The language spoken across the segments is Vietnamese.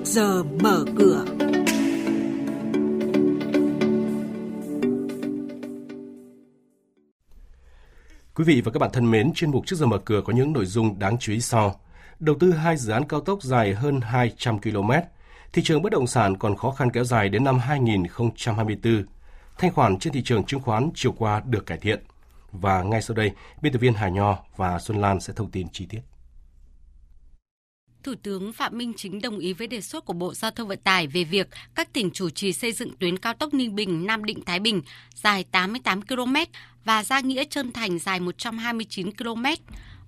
trước giờ mở cửa. Quý vị và các bạn thân mến, chuyên mục trước giờ mở cửa có những nội dung đáng chú ý sau. Đầu tư hai dự án cao tốc dài hơn 200 km. Thị trường bất động sản còn khó khăn kéo dài đến năm 2024. Thanh khoản trên thị trường chứng khoán chiều qua được cải thiện. Và ngay sau đây, biên tập viên Hà Nho và Xuân Lan sẽ thông tin chi tiết. Thủ tướng Phạm Minh Chính đồng ý với đề xuất của Bộ Giao thông Vận tải về việc các tỉnh chủ trì xây dựng tuyến cao tốc Ninh Bình Nam Định Thái Bình dài 88 km và Gia Nghĩa Trơn Thành dài 129 km.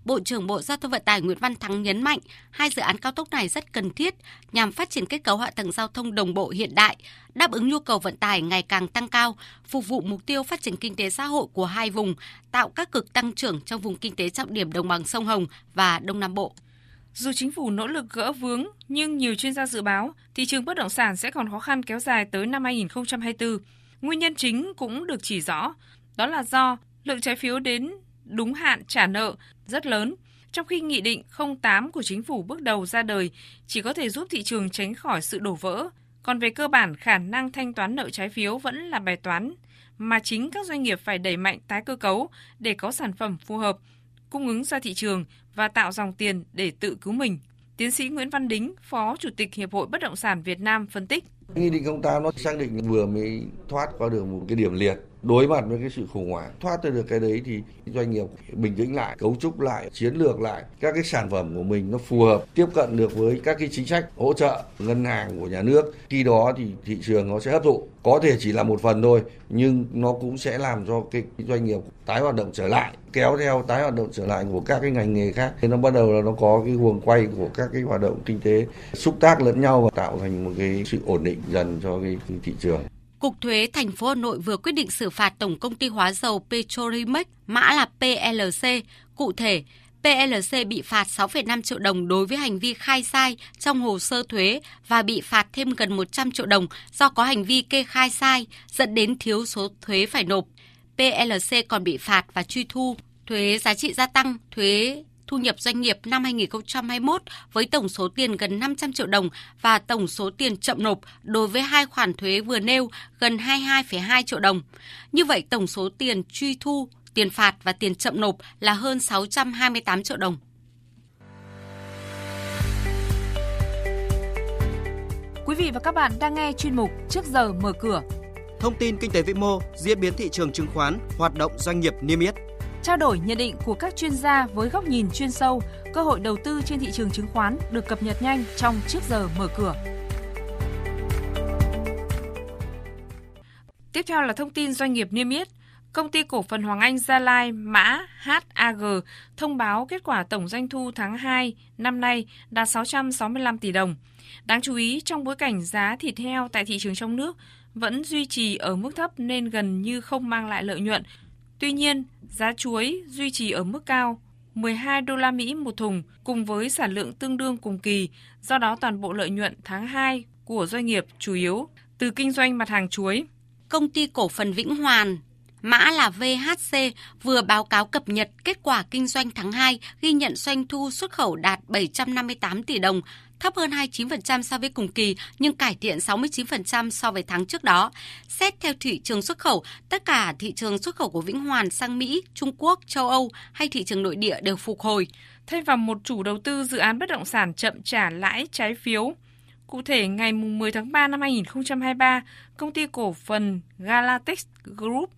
Bộ trưởng Bộ Giao thông Vận tải Nguyễn Văn Thắng nhấn mạnh hai dự án cao tốc này rất cần thiết nhằm phát triển kết cấu hạ tầng giao thông đồng bộ hiện đại, đáp ứng nhu cầu vận tải ngày càng tăng cao, phục vụ mục tiêu phát triển kinh tế xã hội của hai vùng, tạo các cực tăng trưởng trong vùng kinh tế trọng điểm đồng bằng sông Hồng và Đông Nam Bộ. Dù chính phủ nỗ lực gỡ vướng, nhưng nhiều chuyên gia dự báo thị trường bất động sản sẽ còn khó khăn kéo dài tới năm 2024. Nguyên nhân chính cũng được chỉ rõ, đó là do lượng trái phiếu đến đúng hạn trả nợ rất lớn, trong khi Nghị định 08 của chính phủ bước đầu ra đời chỉ có thể giúp thị trường tránh khỏi sự đổ vỡ. Còn về cơ bản, khả năng thanh toán nợ trái phiếu vẫn là bài toán mà chính các doanh nghiệp phải đẩy mạnh tái cơ cấu để có sản phẩm phù hợp, cung ứng ra thị trường và tạo dòng tiền để tự cứu mình. Tiến sĩ Nguyễn Văn Đính, Phó Chủ tịch Hiệp hội Bất động sản Việt Nam phân tích. Nghị định 08 nó xác định vừa mới thoát qua được một cái điểm liệt đối mặt với cái sự khủng hoảng. Thoát ra được cái đấy thì doanh nghiệp bình tĩnh lại, cấu trúc lại, chiến lược lại. Các cái sản phẩm của mình nó phù hợp, tiếp cận được với các cái chính sách hỗ trợ ngân hàng của nhà nước. Khi đó thì thị trường nó sẽ hấp thụ. Có thể chỉ là một phần thôi, nhưng nó cũng sẽ làm cho cái doanh nghiệp tái hoạt động trở lại. Kéo theo tái hoạt động trở lại của các cái ngành nghề khác, thì nó bắt đầu là nó có cái guồng quay của các cái hoạt động kinh tế xúc tác lẫn nhau và tạo thành một cái sự ổn định dần cho cái thị trường. Cục Thuế thành phố Hà Nội vừa quyết định xử phạt Tổng công ty hóa dầu Petrolimex, mã là PLC. Cụ thể, PLC bị phạt 6,5 triệu đồng đối với hành vi khai sai trong hồ sơ thuế và bị phạt thêm gần 100 triệu đồng do có hành vi kê khai sai dẫn đến thiếu số thuế phải nộp. PLC còn bị phạt và truy thu thuế giá trị gia tăng, thuế thu nhập doanh nghiệp năm 2021 với tổng số tiền gần 500 triệu đồng và tổng số tiền chậm nộp đối với hai khoản thuế vừa nêu gần 22,2 triệu đồng. Như vậy tổng số tiền truy thu, tiền phạt và tiền chậm nộp là hơn 628 triệu đồng. Quý vị và các bạn đang nghe chuyên mục Trước giờ mở cửa. Thông tin kinh tế vĩ mô, diễn biến thị trường chứng khoán, hoạt động doanh nghiệp niêm yết Trao đổi nhận định của các chuyên gia với góc nhìn chuyên sâu, cơ hội đầu tư trên thị trường chứng khoán được cập nhật nhanh trong trước giờ mở cửa. Tiếp theo là thông tin doanh nghiệp niêm yết. Công ty cổ phần Hoàng Anh Gia Lai mã HAG thông báo kết quả tổng doanh thu tháng 2 năm nay đạt 665 tỷ đồng. Đáng chú ý trong bối cảnh giá thịt heo tại thị trường trong nước vẫn duy trì ở mức thấp nên gần như không mang lại lợi nhuận. Tuy nhiên, giá chuối duy trì ở mức cao 12 đô la Mỹ một thùng cùng với sản lượng tương đương cùng kỳ, do đó toàn bộ lợi nhuận tháng 2 của doanh nghiệp chủ yếu từ kinh doanh mặt hàng chuối. Công ty cổ phần Vĩnh Hoàn mã là VHC vừa báo cáo cập nhật kết quả kinh doanh tháng 2 ghi nhận doanh thu xuất khẩu đạt 758 tỷ đồng, thấp hơn 29% so với cùng kỳ nhưng cải thiện 69% so với tháng trước đó. Xét theo thị trường xuất khẩu, tất cả thị trường xuất khẩu của Vĩnh Hoàn sang Mỹ, Trung Quốc, châu Âu hay thị trường nội địa đều phục hồi. Thay vào một chủ đầu tư dự án bất động sản chậm trả lãi trái phiếu, Cụ thể, ngày 10 tháng 3 năm 2023, công ty cổ phần Galatex Group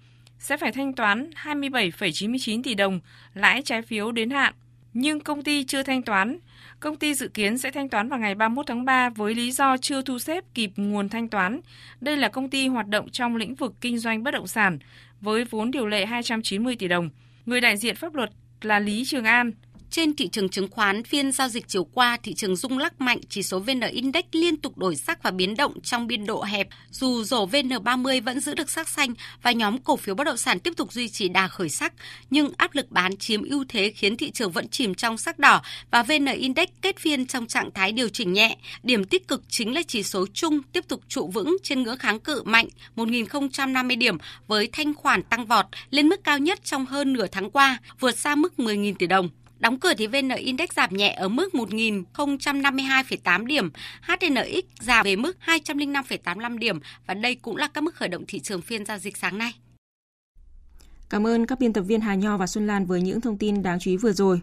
sẽ phải thanh toán 27,99 tỷ đồng lãi trái phiếu đến hạn, nhưng công ty chưa thanh toán. Công ty dự kiến sẽ thanh toán vào ngày 31 tháng 3 với lý do chưa thu xếp kịp nguồn thanh toán. Đây là công ty hoạt động trong lĩnh vực kinh doanh bất động sản với vốn điều lệ 290 tỷ đồng. Người đại diện pháp luật là Lý Trường An, trên thị trường chứng khoán, phiên giao dịch chiều qua, thị trường rung lắc mạnh, chỉ số VN Index liên tục đổi sắc và biến động trong biên độ hẹp, dù rổ VN30 vẫn giữ được sắc xanh và nhóm cổ phiếu bất động sản tiếp tục duy trì đà khởi sắc, nhưng áp lực bán chiếm ưu thế khiến thị trường vẫn chìm trong sắc đỏ và VN Index kết phiên trong trạng thái điều chỉnh nhẹ. Điểm tích cực chính là chỉ số chung tiếp tục trụ vững trên ngưỡng kháng cự mạnh 1.050 điểm với thanh khoản tăng vọt lên mức cao nhất trong hơn nửa tháng qua, vượt xa mức 10.000 tỷ đồng. Đóng cửa thì VN Index giảm nhẹ ở mức 1.052,8 điểm, HNX giảm về mức 205,85 điểm và đây cũng là các mức khởi động thị trường phiên giao dịch sáng nay. Cảm ơn các biên tập viên Hà Nho và Xuân Lan với những thông tin đáng chú ý vừa rồi.